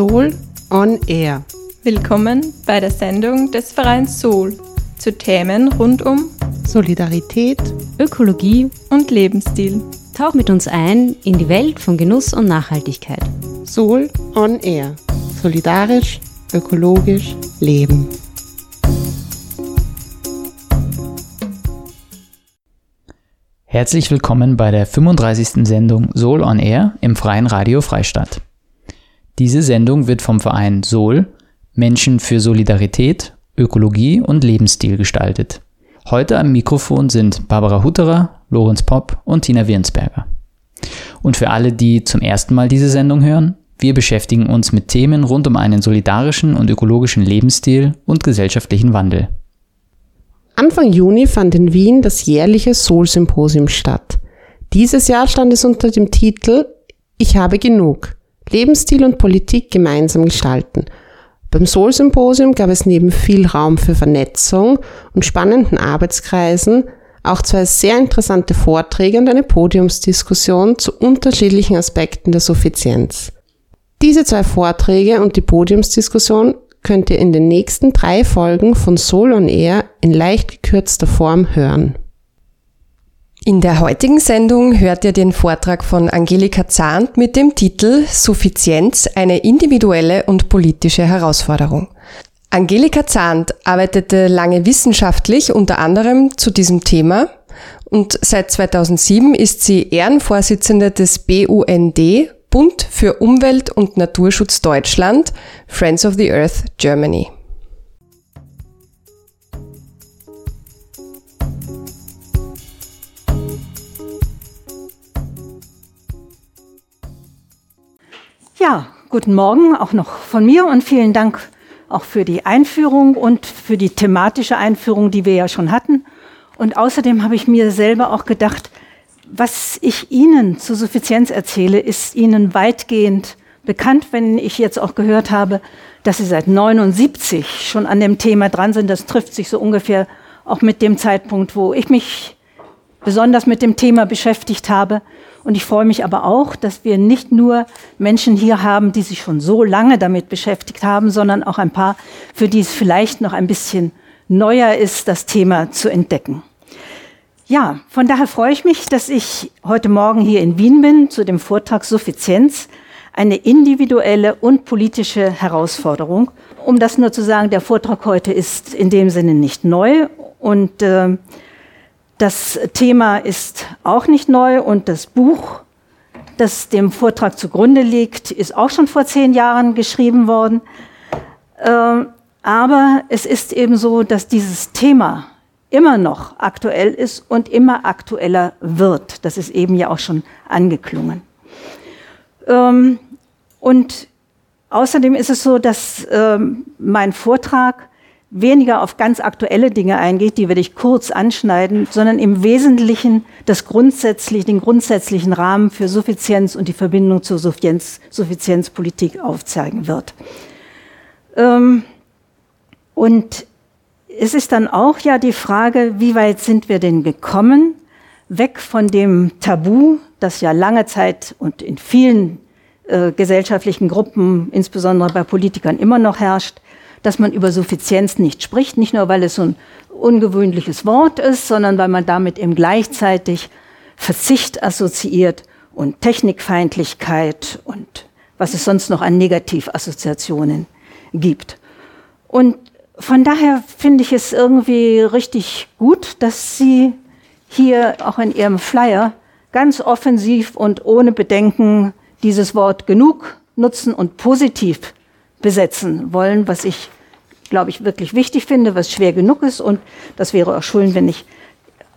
Soul on Air. Willkommen bei der Sendung des Vereins Soul zu Themen rund um Solidarität, Ökologie und Lebensstil. Tauch mit uns ein in die Welt von Genuss und Nachhaltigkeit. Soul on Air. Solidarisch, ökologisch, leben. Herzlich willkommen bei der 35. Sendung Soul on Air im Freien Radio Freistadt. Diese Sendung wird vom Verein Soul Menschen für Solidarität, Ökologie und Lebensstil gestaltet. Heute am Mikrofon sind Barbara Hutterer, Lorenz Popp und Tina Wirnsberger. Und für alle, die zum ersten Mal diese Sendung hören, wir beschäftigen uns mit Themen rund um einen solidarischen und ökologischen Lebensstil und gesellschaftlichen Wandel. Anfang Juni fand in Wien das jährliche Soul-Symposium statt. Dieses Jahr stand es unter dem Titel Ich habe genug. Lebensstil und Politik gemeinsam gestalten. Beim Soul-Symposium gab es neben viel Raum für Vernetzung und spannenden Arbeitskreisen auch zwei sehr interessante Vorträge und eine Podiumsdiskussion zu unterschiedlichen Aspekten der Suffizienz. Diese zwei Vorträge und die Podiumsdiskussion könnt ihr in den nächsten drei Folgen von Soul on Air in leicht gekürzter Form hören. In der heutigen Sendung hört ihr den Vortrag von Angelika Zahnt mit dem Titel Suffizienz, eine individuelle und politische Herausforderung. Angelika Zahnt arbeitete lange wissenschaftlich unter anderem zu diesem Thema und seit 2007 ist sie Ehrenvorsitzende des BUND, Bund für Umwelt und Naturschutz Deutschland, Friends of the Earth Germany. Guten Morgen auch noch von mir und vielen Dank auch für die Einführung und für die thematische Einführung, die wir ja schon hatten. Und außerdem habe ich mir selber auch gedacht, was ich Ihnen zur Suffizienz erzähle, ist Ihnen weitgehend bekannt, wenn ich jetzt auch gehört habe, dass Sie seit 79 schon an dem Thema dran sind. Das trifft sich so ungefähr auch mit dem Zeitpunkt, wo ich mich besonders mit dem Thema beschäftigt habe. Und ich freue mich aber auch, dass wir nicht nur Menschen hier haben, die sich schon so lange damit beschäftigt haben, sondern auch ein paar, für die es vielleicht noch ein bisschen neuer ist, das Thema zu entdecken. Ja, von daher freue ich mich, dass ich heute Morgen hier in Wien bin zu dem Vortrag Suffizienz, eine individuelle und politische Herausforderung. Um das nur zu sagen, der Vortrag heute ist in dem Sinne nicht neu und äh, das Thema ist auch nicht neu und das Buch, das dem Vortrag zugrunde liegt, ist auch schon vor zehn Jahren geschrieben worden. Ähm, aber es ist eben so, dass dieses Thema immer noch aktuell ist und immer aktueller wird. Das ist eben ja auch schon angeklungen. Ähm, und außerdem ist es so, dass ähm, mein Vortrag weniger auf ganz aktuelle Dinge eingeht, die werde ich kurz anschneiden, sondern im Wesentlichen das grundsätzlich, den grundsätzlichen Rahmen für Suffizienz und die Verbindung zur Suffizienz, Suffizienzpolitik aufzeigen wird. Ähm, und es ist dann auch ja die Frage, wie weit sind wir denn gekommen, weg von dem Tabu, das ja lange Zeit und in vielen äh, gesellschaftlichen Gruppen, insbesondere bei Politikern, immer noch herrscht, dass man über Suffizienz nicht spricht, nicht nur weil es so ein ungewöhnliches Wort ist, sondern weil man damit eben gleichzeitig Verzicht assoziiert und Technikfeindlichkeit und was es sonst noch an Negativassoziationen gibt. Und von daher finde ich es irgendwie richtig gut, dass Sie hier auch in Ihrem Flyer ganz offensiv und ohne Bedenken dieses Wort genug nutzen und positiv besetzen wollen, was ich, glaube ich, wirklich wichtig finde, was schwer genug ist. Und das wäre auch schön, wenn ich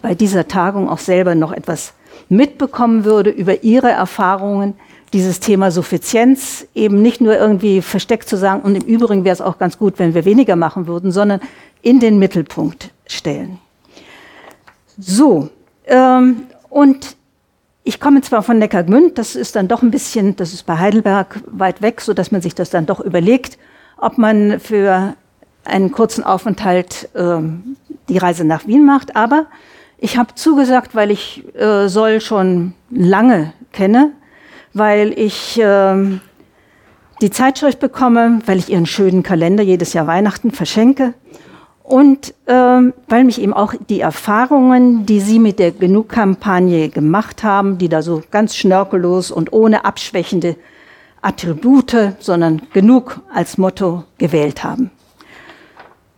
bei dieser Tagung auch selber noch etwas mitbekommen würde über Ihre Erfahrungen, dieses Thema Suffizienz eben nicht nur irgendwie versteckt zu sagen, und im Übrigen wäre es auch ganz gut, wenn wir weniger machen würden, sondern in den Mittelpunkt stellen. So, ähm, und ich komme zwar von Neckargmünd, das ist dann doch ein bisschen, das ist bei Heidelberg weit weg, so dass man sich das dann doch überlegt, ob man für einen kurzen Aufenthalt äh, die Reise nach Wien macht. Aber ich habe zugesagt, weil ich äh, Soll schon lange kenne, weil ich äh, die Zeitschrift bekomme, weil ich ihren schönen Kalender jedes Jahr Weihnachten verschenke und ähm, weil mich eben auch die Erfahrungen, die Sie mit der Genug-Kampagne gemacht haben, die da so ganz schnörkellos und ohne abschwächende Attribute, sondern genug als Motto gewählt haben.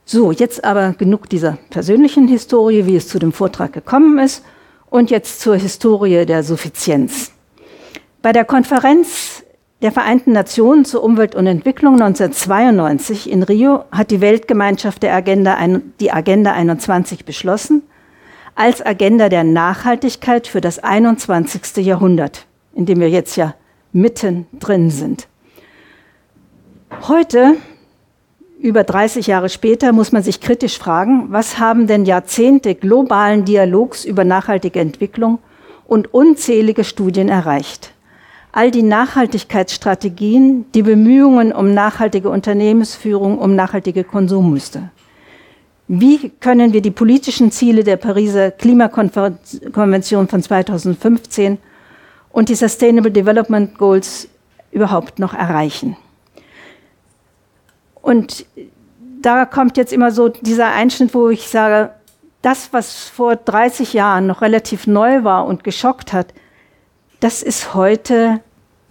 So, jetzt aber genug dieser persönlichen Historie, wie es zu dem Vortrag gekommen ist, und jetzt zur Historie der Suffizienz. Bei der Konferenz der Vereinten Nationen zur Umwelt und Entwicklung 1992 in Rio hat die Weltgemeinschaft der Agenda, die Agenda 21 beschlossen als Agenda der Nachhaltigkeit für das 21. Jahrhundert, in dem wir jetzt ja mitten drin sind. Heute, über 30 Jahre später, muss man sich kritisch fragen, was haben denn Jahrzehnte globalen Dialogs über nachhaltige Entwicklung und unzählige Studien erreicht? All die Nachhaltigkeitsstrategien, die Bemühungen um nachhaltige Unternehmensführung, um nachhaltige Konsummuster. Wie können wir die politischen Ziele der Pariser Klimakonvention von 2015 und die Sustainable Development Goals überhaupt noch erreichen? Und da kommt jetzt immer so dieser Einschnitt, wo ich sage, das, was vor 30 Jahren noch relativ neu war und geschockt hat, das ist heute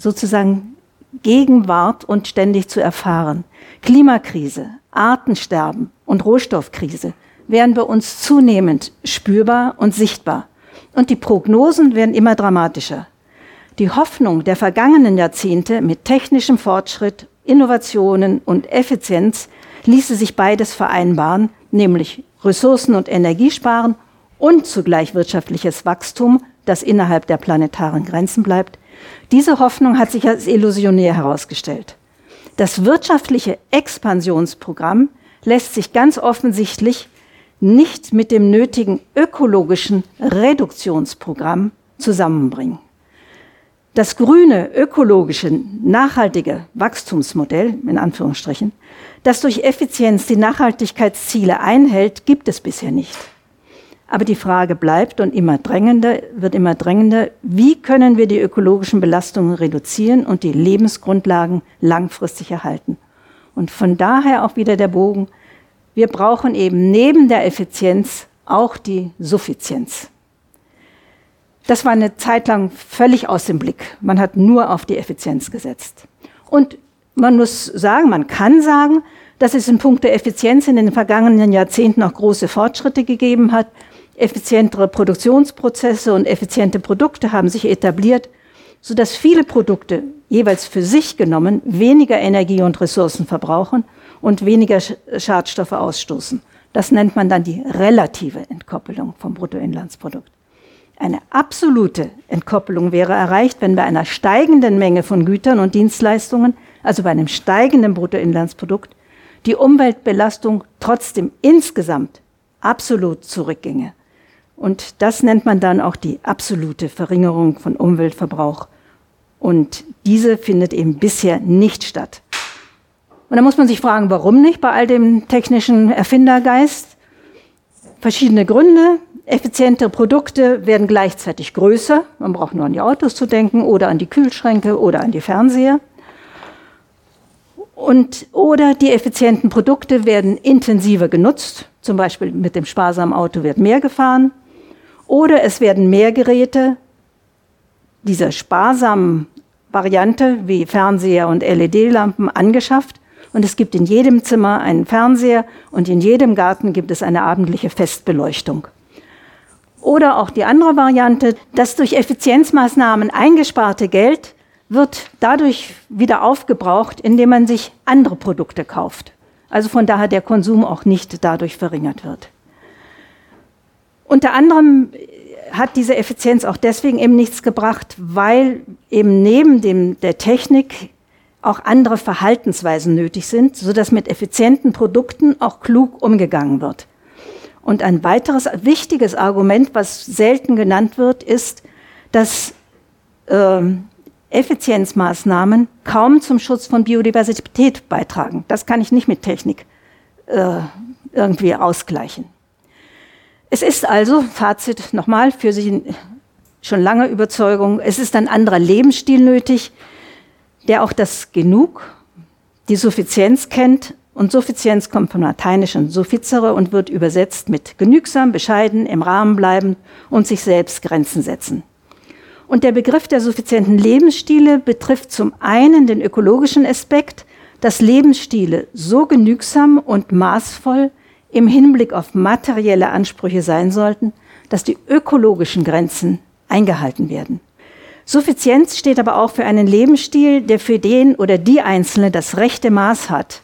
sozusagen Gegenwart und ständig zu erfahren. Klimakrise, Artensterben und Rohstoffkrise werden bei uns zunehmend spürbar und sichtbar. Und die Prognosen werden immer dramatischer. Die Hoffnung der vergangenen Jahrzehnte mit technischem Fortschritt, Innovationen und Effizienz ließe sich beides vereinbaren, nämlich Ressourcen und Energiesparen und zugleich wirtschaftliches Wachstum, das innerhalb der planetaren Grenzen bleibt, diese Hoffnung hat sich als illusionär herausgestellt. Das wirtschaftliche Expansionsprogramm lässt sich ganz offensichtlich nicht mit dem nötigen ökologischen Reduktionsprogramm zusammenbringen. Das grüne, ökologische, nachhaltige Wachstumsmodell, in Anführungsstrichen, das durch Effizienz die Nachhaltigkeitsziele einhält, gibt es bisher nicht. Aber die Frage bleibt und immer drängender, wird immer drängender, wie können wir die ökologischen Belastungen reduzieren und die Lebensgrundlagen langfristig erhalten? Und von daher auch wieder der Bogen, wir brauchen eben neben der Effizienz auch die Suffizienz. Das war eine Zeit lang völlig aus dem Blick. Man hat nur auf die Effizienz gesetzt. Und man muss sagen, man kann sagen, dass es in puncto Effizienz in den vergangenen Jahrzehnten auch große Fortschritte gegeben hat. Effizientere Produktionsprozesse und effiziente Produkte haben sich etabliert, sodass viele Produkte jeweils für sich genommen weniger Energie und Ressourcen verbrauchen und weniger Schadstoffe ausstoßen. Das nennt man dann die relative Entkoppelung vom Bruttoinlandsprodukt. Eine absolute Entkoppelung wäre erreicht, wenn bei einer steigenden Menge von Gütern und Dienstleistungen, also bei einem steigenden Bruttoinlandsprodukt, die Umweltbelastung trotzdem insgesamt absolut zurückginge. Und das nennt man dann auch die absolute Verringerung von Umweltverbrauch. Und diese findet eben bisher nicht statt. Und da muss man sich fragen, warum nicht bei all dem technischen Erfindergeist? Verschiedene Gründe. Effiziente Produkte werden gleichzeitig größer. Man braucht nur an die Autos zu denken oder an die Kühlschränke oder an die Fernseher. Und, oder die effizienten Produkte werden intensiver genutzt. Zum Beispiel mit dem sparsamen Auto wird mehr gefahren. Oder es werden mehr Geräte dieser sparsamen Variante wie Fernseher und LED-Lampen angeschafft. Und es gibt in jedem Zimmer einen Fernseher und in jedem Garten gibt es eine abendliche Festbeleuchtung. Oder auch die andere Variante, das durch Effizienzmaßnahmen eingesparte Geld wird dadurch wieder aufgebraucht, indem man sich andere Produkte kauft. Also von daher der Konsum auch nicht dadurch verringert wird. Unter anderem hat diese Effizienz auch deswegen eben nichts gebracht, weil eben neben dem, der Technik auch andere Verhaltensweisen nötig sind, sodass mit effizienten Produkten auch klug umgegangen wird. Und ein weiteres wichtiges Argument, was selten genannt wird, ist, dass äh, Effizienzmaßnahmen kaum zum Schutz von Biodiversität beitragen. Das kann ich nicht mit Technik äh, irgendwie ausgleichen. Es ist also, Fazit nochmal, für Sie schon lange Überzeugung, es ist ein anderer Lebensstil nötig, der auch das Genug die Suffizienz kennt und Suffizienz kommt vom Lateinischen suffizere und wird übersetzt mit genügsam, bescheiden, im Rahmen bleiben und sich selbst Grenzen setzen. Und der Begriff der suffizienten Lebensstile betrifft zum einen den ökologischen Aspekt, dass Lebensstile so genügsam und maßvoll im Hinblick auf materielle Ansprüche sein sollten, dass die ökologischen Grenzen eingehalten werden. Suffizienz steht aber auch für einen Lebensstil, der für den oder die Einzelne das rechte Maß hat,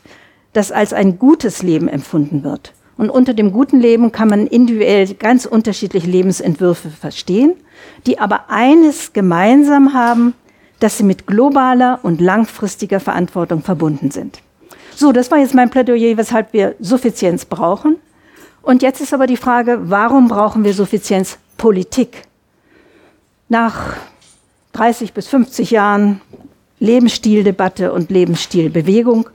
das als ein gutes Leben empfunden wird. Und unter dem guten Leben kann man individuell ganz unterschiedliche Lebensentwürfe verstehen, die aber eines gemeinsam haben, dass sie mit globaler und langfristiger Verantwortung verbunden sind. So, das war jetzt mein Plädoyer, weshalb wir Suffizienz brauchen. Und jetzt ist aber die Frage, warum brauchen wir Suffizienz Politik? Nach 30 bis 50 Jahren Lebensstildebatte und Lebensstilbewegung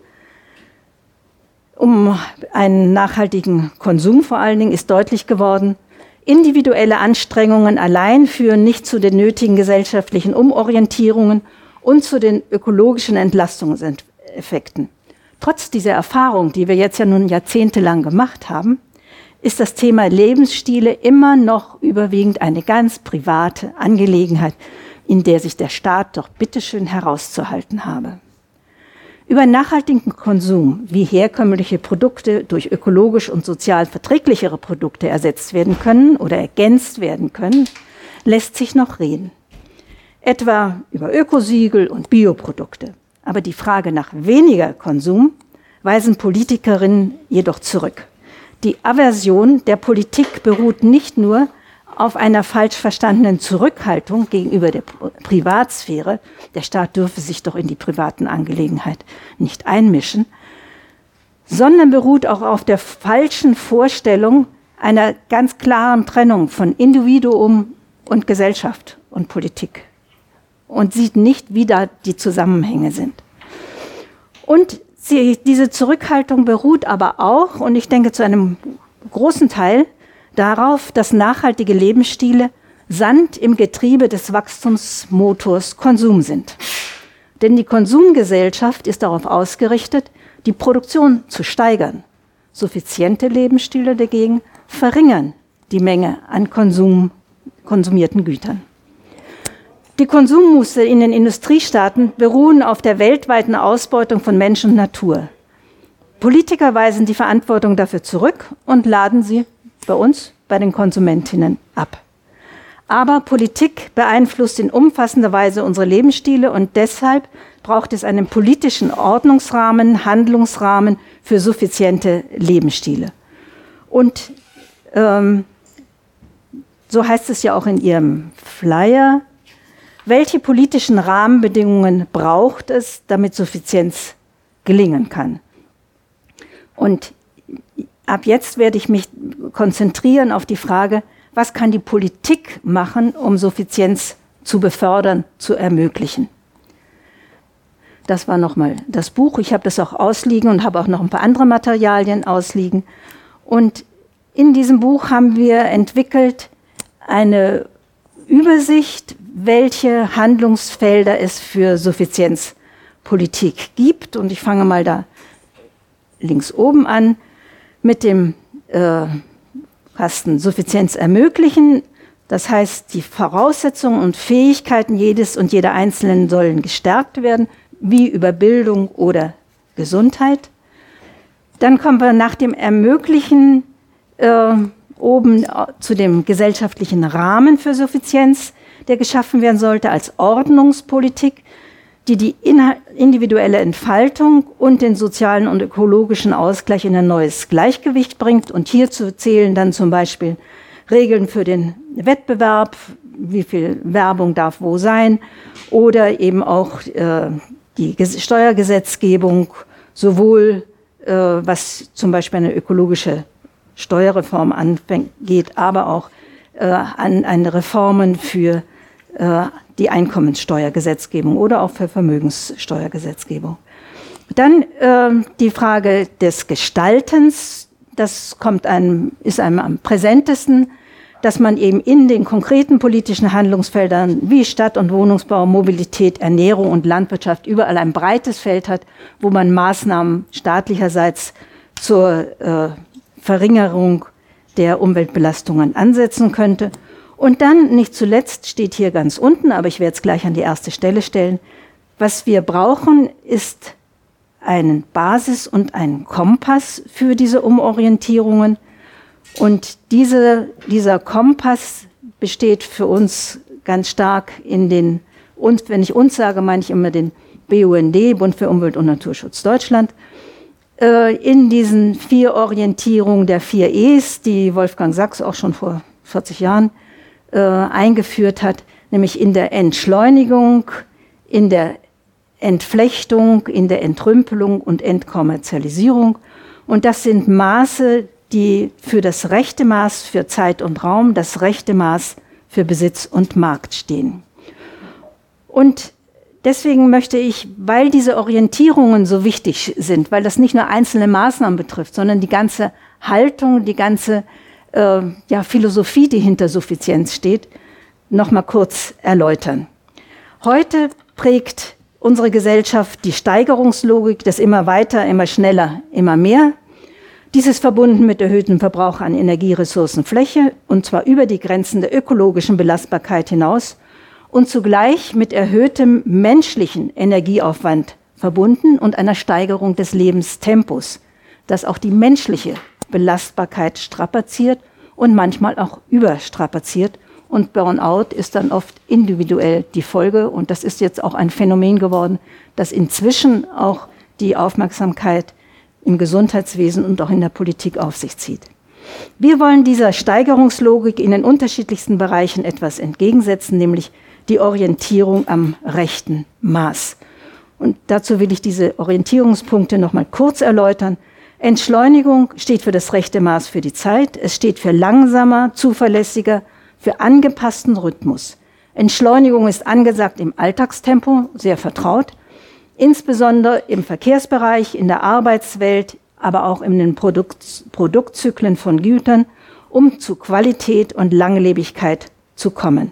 um einen nachhaltigen Konsum vor allen Dingen ist deutlich geworden, individuelle Anstrengungen allein führen nicht zu den nötigen gesellschaftlichen Umorientierungen und zu den ökologischen Entlastungseffekten. Trotz dieser Erfahrung, die wir jetzt ja nun jahrzehntelang gemacht haben, ist das Thema Lebensstile immer noch überwiegend eine ganz private Angelegenheit, in der sich der Staat doch bitteschön herauszuhalten habe. Über nachhaltigen Konsum, wie herkömmliche Produkte durch ökologisch und sozial verträglichere Produkte ersetzt werden können oder ergänzt werden können, lässt sich noch reden. Etwa über Ökosiegel und Bioprodukte. Aber die Frage nach weniger Konsum weisen Politikerinnen jedoch zurück. Die Aversion der Politik beruht nicht nur auf einer falsch verstandenen Zurückhaltung gegenüber der Privatsphäre, der Staat dürfe sich doch in die privaten Angelegenheit nicht einmischen, sondern beruht auch auf der falschen Vorstellung einer ganz klaren Trennung von Individuum und Gesellschaft und Politik und sieht nicht, wie da die Zusammenhänge sind. Und sie, diese Zurückhaltung beruht aber auch, und ich denke zu einem großen Teil, darauf, dass nachhaltige Lebensstile Sand im Getriebe des Wachstumsmotors Konsum sind. Denn die Konsumgesellschaft ist darauf ausgerichtet, die Produktion zu steigern. Suffiziente Lebensstile dagegen verringern die Menge an Konsum, konsumierten Gütern. Die Konsummuster in den Industriestaaten beruhen auf der weltweiten Ausbeutung von Mensch und Natur. Politiker weisen die Verantwortung dafür zurück und laden sie bei uns, bei den Konsumentinnen ab. Aber Politik beeinflusst in umfassender Weise unsere Lebensstile und deshalb braucht es einen politischen Ordnungsrahmen, Handlungsrahmen für suffiziente Lebensstile. Und ähm, so heißt es ja auch in Ihrem Flyer, welche politischen Rahmenbedingungen braucht es, damit Suffizienz gelingen kann? Und ab jetzt werde ich mich konzentrieren auf die Frage, was kann die Politik machen, um Suffizienz zu befördern, zu ermöglichen. Das war nochmal das Buch. Ich habe das auch ausliegen und habe auch noch ein paar andere Materialien ausliegen. Und in diesem Buch haben wir entwickelt eine Übersicht, welche Handlungsfelder es für Suffizienzpolitik gibt. Und ich fange mal da links oben an mit dem äh, Kasten Suffizienz ermöglichen. Das heißt, die Voraussetzungen und Fähigkeiten jedes und jeder Einzelnen sollen gestärkt werden, wie über Bildung oder Gesundheit. Dann kommen wir nach dem Ermöglichen äh, oben zu dem gesellschaftlichen Rahmen für Suffizienz, der geschaffen werden sollte als Ordnungspolitik die die individuelle Entfaltung und den sozialen und ökologischen Ausgleich in ein neues Gleichgewicht bringt. Und hierzu zählen dann zum Beispiel Regeln für den Wettbewerb, wie viel Werbung darf wo sein, oder eben auch äh, die Steuergesetzgebung, sowohl äh, was zum Beispiel eine ökologische Steuerreform angeht, aber auch äh, an, an Reformen für äh, die Einkommenssteuergesetzgebung oder auch für Vermögenssteuergesetzgebung. Dann äh, die Frage des Gestaltens, das kommt einem, ist einem am präsentesten. dass man eben in den konkreten politischen Handlungsfeldern wie Stadt- und Wohnungsbau, Mobilität, Ernährung und Landwirtschaft überall ein breites Feld hat, wo man Maßnahmen staatlicherseits zur äh, Verringerung der Umweltbelastungen ansetzen könnte. Und dann, nicht zuletzt, steht hier ganz unten, aber ich werde es gleich an die erste Stelle stellen, was wir brauchen, ist einen Basis und einen Kompass für diese Umorientierungen. Und diese, dieser Kompass besteht für uns ganz stark in den, und wenn ich uns sage, meine ich immer den BUND, Bund für Umwelt und Naturschutz Deutschland, in diesen vier Orientierungen der vier E's, die Wolfgang Sachs auch schon vor 40 Jahren äh, eingeführt hat, nämlich in der Entschleunigung, in der Entflechtung, in der Entrümpelung und Entkommerzialisierung. Und das sind Maße, die für das rechte Maß für Zeit und Raum, das rechte Maß für Besitz und Markt stehen. Und deswegen möchte ich, weil diese Orientierungen so wichtig sind, weil das nicht nur einzelne Maßnahmen betrifft, sondern die ganze Haltung, die ganze äh, ja, Philosophie, die hinter Suffizienz steht, noch mal kurz erläutern. Heute prägt unsere Gesellschaft die Steigerungslogik des immer weiter, immer schneller, immer mehr dies ist verbunden mit erhöhtem Verbrauch an Energieressourcenfläche und zwar über die Grenzen der ökologischen Belastbarkeit hinaus und zugleich mit erhöhtem menschlichen Energieaufwand verbunden und einer Steigerung des Lebenstempos, das auch die menschliche Belastbarkeit strapaziert und manchmal auch überstrapaziert. Und Burnout ist dann oft individuell die Folge. Und das ist jetzt auch ein Phänomen geworden, das inzwischen auch die Aufmerksamkeit im Gesundheitswesen und auch in der Politik auf sich zieht. Wir wollen dieser Steigerungslogik in den unterschiedlichsten Bereichen etwas entgegensetzen, nämlich die Orientierung am rechten Maß. Und dazu will ich diese Orientierungspunkte noch mal kurz erläutern. Entschleunigung steht für das rechte Maß für die Zeit. Es steht für langsamer, zuverlässiger, für angepassten Rhythmus. Entschleunigung ist angesagt im Alltagstempo, sehr vertraut insbesondere im Verkehrsbereich, in der Arbeitswelt, aber auch in den Produkt, Produktzyklen von Gütern, um zu Qualität und Langlebigkeit zu kommen.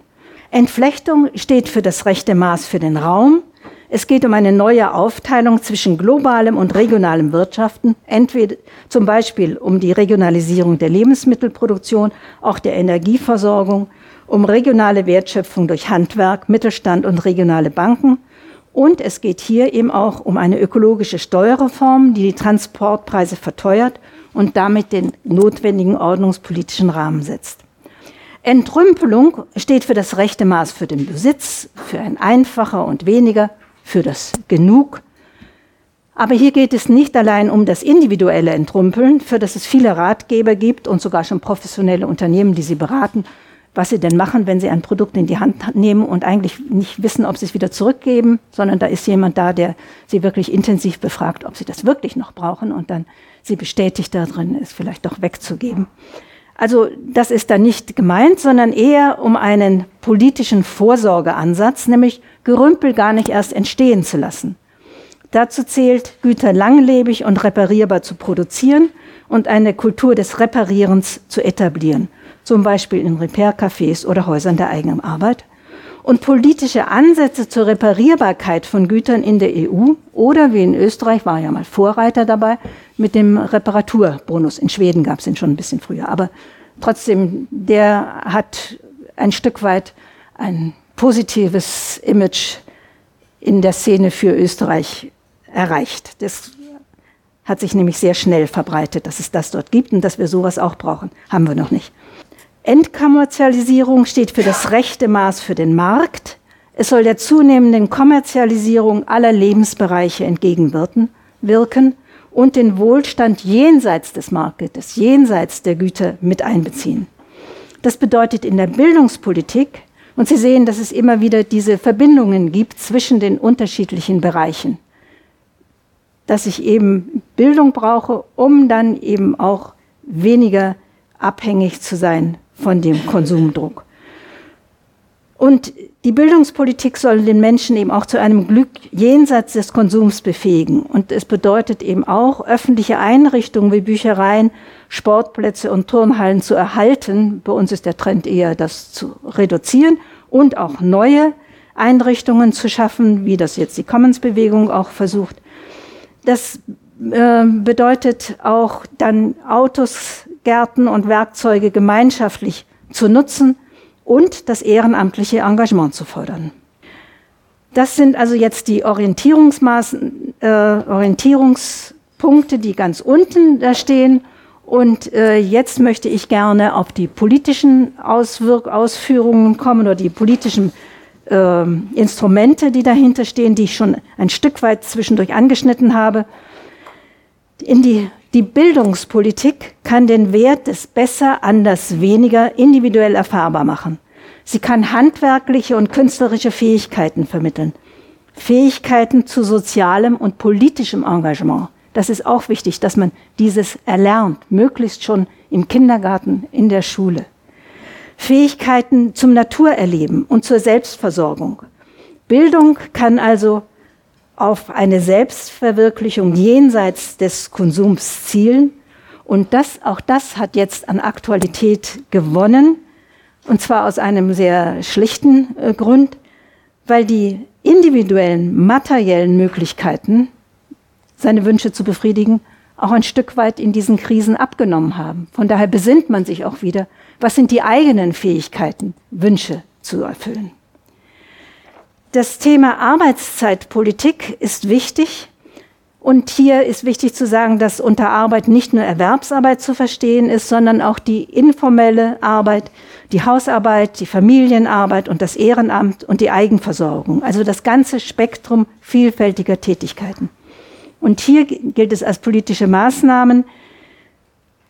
Entflechtung steht für das rechte Maß für den Raum. Es geht um eine neue Aufteilung zwischen globalem und regionalem Wirtschaften, entweder zum Beispiel um die Regionalisierung der Lebensmittelproduktion, auch der Energieversorgung, um regionale Wertschöpfung durch Handwerk, Mittelstand und regionale Banken und es geht hier eben auch um eine ökologische Steuerreform, die die Transportpreise verteuert und damit den notwendigen ordnungspolitischen Rahmen setzt. Entrümpelung steht für das rechte Maß für den Besitz, für ein einfacher und weniger, für das Genug. Aber hier geht es nicht allein um das individuelle Entrümpeln, für das es viele Ratgeber gibt und sogar schon professionelle Unternehmen, die sie beraten, was sie denn machen, wenn sie ein Produkt in die Hand nehmen und eigentlich nicht wissen, ob sie es wieder zurückgeben, sondern da ist jemand da, der sie wirklich intensiv befragt, ob sie das wirklich noch brauchen und dann sie bestätigt darin, es vielleicht doch wegzugeben. Also das ist da nicht gemeint, sondern eher um einen politischen Vorsorgeansatz, nämlich Gerümpel gar nicht erst entstehen zu lassen. Dazu zählt, Güter langlebig und reparierbar zu produzieren und eine Kultur des Reparierens zu etablieren zum Beispiel in Repair-Cafés oder Häusern der eigenen Arbeit. Und politische Ansätze zur Reparierbarkeit von Gütern in der EU oder wie in Österreich war ja mal Vorreiter dabei mit dem Reparaturbonus. In Schweden gab es ihn schon ein bisschen früher, aber trotzdem, der hat ein Stück weit ein positives Image in der Szene für Österreich erreicht. Das hat sich nämlich sehr schnell verbreitet, dass es das dort gibt und dass wir sowas auch brauchen. Haben wir noch nicht. Entkommerzialisierung steht für das rechte Maß für den Markt. Es soll der zunehmenden Kommerzialisierung aller Lebensbereiche entgegenwirken wirken und den Wohlstand jenseits des Marktes, jenseits der Güter mit einbeziehen. Das bedeutet in der Bildungspolitik, und Sie sehen, dass es immer wieder diese Verbindungen gibt zwischen den unterschiedlichen Bereichen, dass ich eben Bildung brauche, um dann eben auch weniger abhängig zu sein von dem Konsumdruck. Und die Bildungspolitik soll den Menschen eben auch zu einem Glück jenseits des Konsums befähigen. Und es bedeutet eben auch, öffentliche Einrichtungen wie Büchereien, Sportplätze und Turnhallen zu erhalten. Bei uns ist der Trend eher, das zu reduzieren und auch neue Einrichtungen zu schaffen, wie das jetzt die Commons-Bewegung auch versucht. Das äh, bedeutet auch dann Autos, Gärten und Werkzeuge gemeinschaftlich zu nutzen und das ehrenamtliche Engagement zu fördern. Das sind also jetzt die Orientierungsmaßen, äh, Orientierungspunkte, die ganz unten da stehen. Und äh, jetzt möchte ich gerne auf die politischen Auswirk Ausführungen kommen oder die politischen äh, Instrumente, die dahinter stehen, die ich schon ein Stück weit zwischendurch angeschnitten habe. In die die Bildungspolitik kann den Wert des Besser, anders, weniger individuell erfahrbar machen. Sie kann handwerkliche und künstlerische Fähigkeiten vermitteln. Fähigkeiten zu sozialem und politischem Engagement. Das ist auch wichtig, dass man dieses erlernt, möglichst schon im Kindergarten, in der Schule. Fähigkeiten zum Naturerleben und zur Selbstversorgung. Bildung kann also auf eine Selbstverwirklichung jenseits des Konsums zielen. Und das, auch das hat jetzt an Aktualität gewonnen. Und zwar aus einem sehr schlichten äh, Grund, weil die individuellen materiellen Möglichkeiten, seine Wünsche zu befriedigen, auch ein Stück weit in diesen Krisen abgenommen haben. Von daher besinnt man sich auch wieder, was sind die eigenen Fähigkeiten, Wünsche zu erfüllen. Das Thema Arbeitszeitpolitik ist wichtig. Und hier ist wichtig zu sagen, dass unter Arbeit nicht nur Erwerbsarbeit zu verstehen ist, sondern auch die informelle Arbeit, die Hausarbeit, die Familienarbeit und das Ehrenamt und die Eigenversorgung. Also das ganze Spektrum vielfältiger Tätigkeiten. Und hier gilt es als politische Maßnahmen,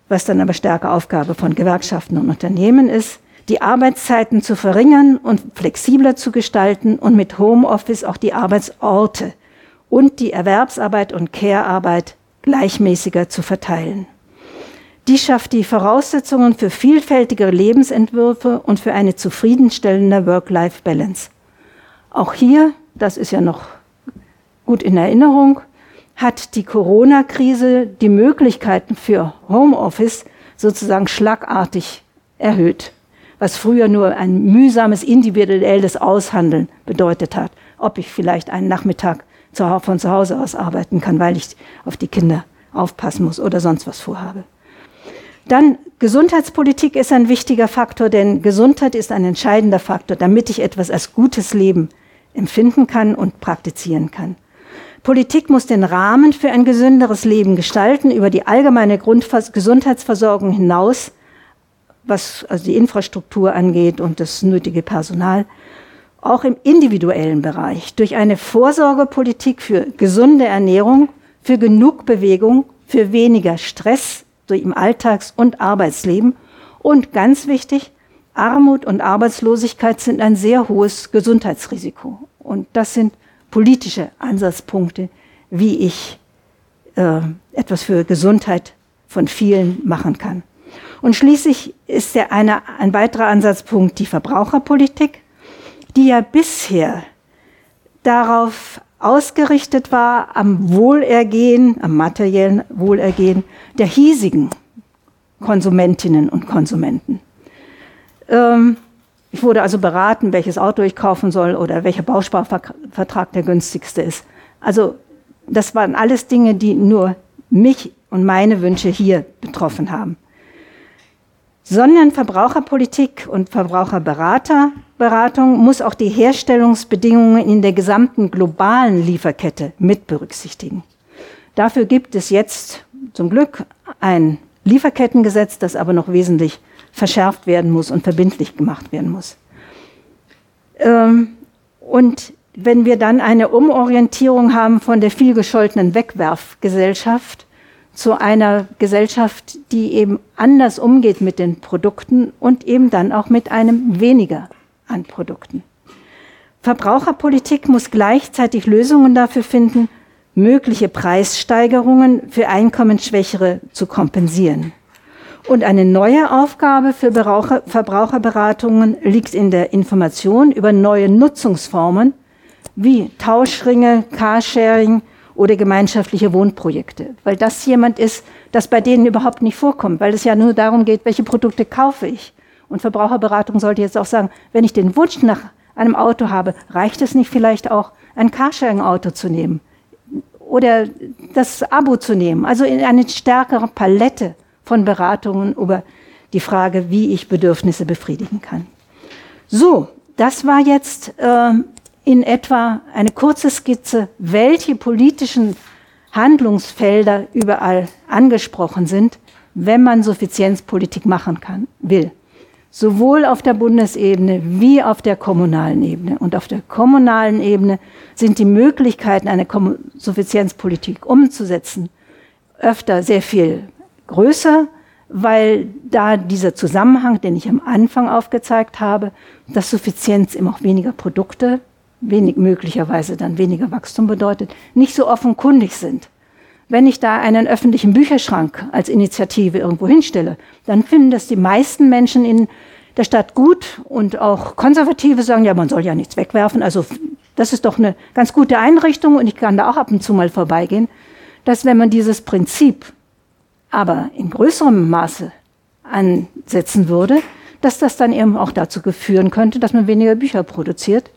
was dann aber stärker Aufgabe von Gewerkschaften und Unternehmen ist, die Arbeitszeiten zu verringern und flexibler zu gestalten und mit Homeoffice auch die Arbeitsorte und die Erwerbsarbeit und Care-Arbeit gleichmäßiger zu verteilen. Die schafft die Voraussetzungen für vielfältigere Lebensentwürfe und für eine zufriedenstellende Work-Life-Balance. Auch hier, das ist ja noch gut in Erinnerung, hat die Corona-Krise die Möglichkeiten für Homeoffice sozusagen schlagartig erhöht was früher nur ein mühsames individuelles Aushandeln bedeutet hat, ob ich vielleicht einen Nachmittag von zu Hause aus arbeiten kann, weil ich auf die Kinder aufpassen muss oder sonst was vorhabe. Dann Gesundheitspolitik ist ein wichtiger Faktor, denn Gesundheit ist ein entscheidender Faktor, damit ich etwas als gutes Leben empfinden kann und praktizieren kann. Politik muss den Rahmen für ein gesünderes Leben gestalten, über die allgemeine Grundgesundheitsversorgung hinaus was also die Infrastruktur angeht und das nötige Personal, auch im individuellen Bereich durch eine Vorsorgepolitik für gesunde Ernährung, für genug Bewegung, für weniger Stress durch im Alltags- und Arbeitsleben und ganz wichtig, Armut und Arbeitslosigkeit sind ein sehr hohes Gesundheitsrisiko. Und das sind politische Ansatzpunkte, wie ich äh, etwas für Gesundheit von vielen machen kann. Und schließlich ist der eine, ein weiterer Ansatzpunkt die Verbraucherpolitik, die ja bisher darauf ausgerichtet war, am Wohlergehen, am materiellen Wohlergehen der hiesigen Konsumentinnen und Konsumenten. Ähm, ich wurde also beraten, welches Auto ich kaufen soll oder welcher Bausparvertrag der günstigste ist. Also das waren alles Dinge, die nur mich und meine Wünsche hier betroffen haben sondern Verbraucherpolitik und Verbraucherberatung muss auch die Herstellungsbedingungen in der gesamten globalen Lieferkette mit berücksichtigen. Dafür gibt es jetzt zum Glück ein Lieferkettengesetz, das aber noch wesentlich verschärft werden muss und verbindlich gemacht werden muss. Ähm, und wenn wir dann eine Umorientierung haben von der vielgescholtenen Wegwerfgesellschaft zu einer Gesellschaft, die eben anders umgeht mit den Produkten und eben dann auch mit einem weniger an Produkten. Verbraucherpolitik muss gleichzeitig Lösungen dafür finden, mögliche Preissteigerungen für Einkommensschwächere zu kompensieren. Und eine neue Aufgabe für Verbraucher, Verbraucherberatungen liegt in der Information über neue Nutzungsformen wie Tauschringe, Carsharing oder gemeinschaftliche Wohnprojekte. Weil das jemand ist, das bei denen überhaupt nicht vorkommt, weil es ja nur darum geht, welche Produkte kaufe ich. Und Verbraucherberatung sollte jetzt auch sagen, wenn ich den Wunsch nach einem Auto habe, reicht es nicht vielleicht auch, ein Carsharing-Auto zu nehmen oder das Abo zu nehmen. Also in eine stärkere Palette von Beratungen über die Frage, wie ich Bedürfnisse befriedigen kann. So, das war jetzt äh, in etwa eine kurze Skizze, welche politischen Handlungsfelder überall angesprochen sind, wenn man Suffizienzpolitik machen kann, will. Sowohl auf der Bundesebene wie auf der kommunalen Ebene. Und auf der kommunalen Ebene sind die Möglichkeiten, eine Suffizienzpolitik umzusetzen, öfter sehr viel größer, weil da dieser Zusammenhang, den ich am Anfang aufgezeigt habe, dass Suffizienz eben auch weniger Produkte, wenig, möglicherweise dann weniger Wachstum bedeutet, nicht so offenkundig sind. Wenn ich da einen öffentlichen Bücherschrank als Initiative irgendwo hinstelle, dann finden das die meisten Menschen in der Stadt gut und auch Konservative sagen, ja, man soll ja nichts wegwerfen. Also das ist doch eine ganz gute Einrichtung und ich kann da auch ab und zu mal vorbeigehen, dass wenn man dieses Prinzip aber in größerem Maße ansetzen würde, dass das dann eben auch dazu führen könnte, dass man weniger Bücher produziert.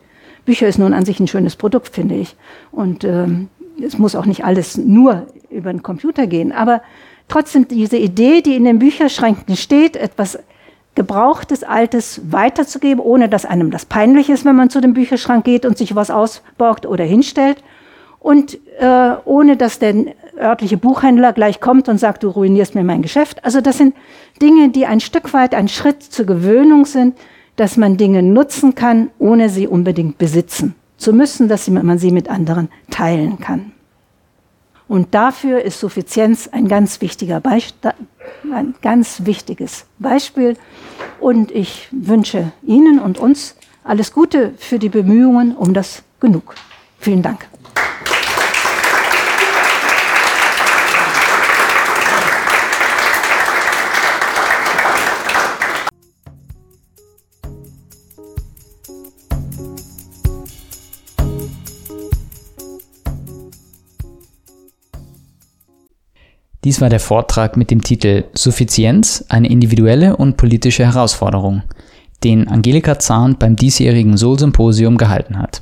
Bücher ist nun an sich ein schönes Produkt, finde ich. Und ähm, es muss auch nicht alles nur über den Computer gehen. Aber trotzdem diese Idee, die in den Bücherschränken steht, etwas Gebrauchtes, Altes weiterzugeben, ohne dass einem das peinlich ist, wenn man zu dem Bücherschrank geht und sich was ausborgt oder hinstellt. Und äh, ohne dass der örtliche Buchhändler gleich kommt und sagt, du ruinierst mir mein Geschäft. Also das sind Dinge, die ein Stück weit ein Schritt zur Gewöhnung sind, dass man Dinge nutzen kann, ohne sie unbedingt besitzen zu müssen, dass man sie mit anderen teilen kann. Und dafür ist Suffizienz ein ganz wichtiger ein ganz wichtiges Beispiel. Und ich wünsche Ihnen und uns alles Gute für die Bemühungen um das Genug. Vielen Dank. Dies war der Vortrag mit dem Titel Suffizienz, eine individuelle und politische Herausforderung, den Angelika Zahn beim diesjährigen Sol-Symposium gehalten hat.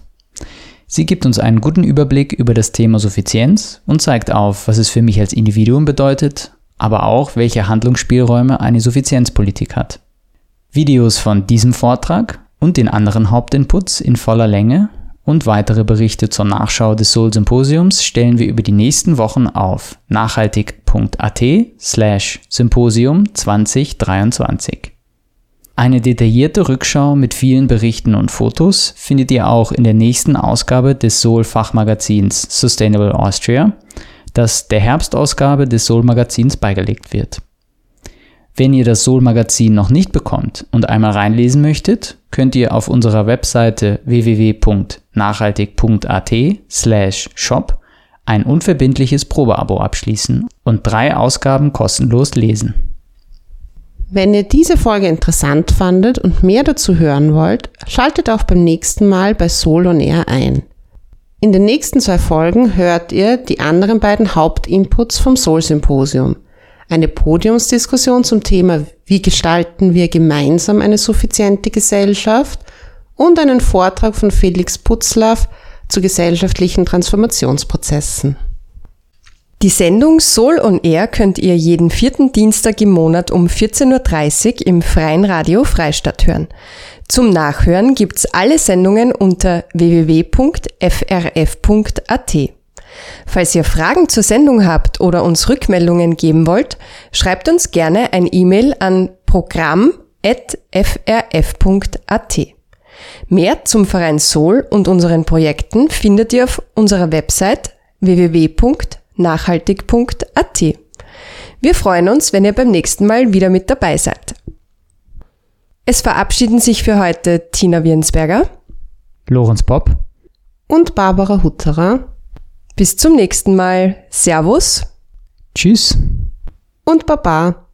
Sie gibt uns einen guten Überblick über das Thema Suffizienz und zeigt auf, was es für mich als Individuum bedeutet, aber auch, welche Handlungsspielräume eine Suffizienzpolitik hat. Videos von diesem Vortrag und den anderen Hauptinputs in voller Länge und weitere Berichte zur Nachschau des Soul Symposiums stellen wir über die nächsten Wochen auf nachhaltig.at slash Symposium 2023. Eine detaillierte Rückschau mit vielen Berichten und Fotos findet ihr auch in der nächsten Ausgabe des Soul Fachmagazins Sustainable Austria, das der Herbstausgabe des Soul Magazins beigelegt wird. Wenn ihr das Soul Magazin noch nicht bekommt und einmal reinlesen möchtet, könnt ihr auf unserer Webseite www.nachhaltig.at slash shop ein unverbindliches Probeabo abschließen und drei Ausgaben kostenlos lesen. Wenn ihr diese Folge interessant fandet und mehr dazu hören wollt, schaltet auch beim nächsten Mal bei Soul on Air ein. In den nächsten zwei Folgen hört ihr die anderen beiden Hauptinputs vom Soul Symposium eine Podiumsdiskussion zum Thema Wie gestalten wir gemeinsam eine suffiziente Gesellschaft und einen Vortrag von Felix Putzlaff zu gesellschaftlichen Transformationsprozessen. Die Sendung Soul on Air könnt ihr jeden vierten Dienstag im Monat um 14.30 Uhr im Freien Radio Freistadt hören. Zum Nachhören gibt's alle Sendungen unter www.frf.at. Falls ihr Fragen zur Sendung habt oder uns Rückmeldungen geben wollt, schreibt uns gerne ein E-Mail an programm.frf.at. Mehr zum Verein Sol und unseren Projekten findet ihr auf unserer Website www.nachhaltig.at. Wir freuen uns, wenn ihr beim nächsten Mal wieder mit dabei seid. Es verabschieden sich für heute Tina Wiensberger, Lorenz Bob und Barbara Hutterer. Bis zum nächsten Mal. Servus. Tschüss. Und Baba.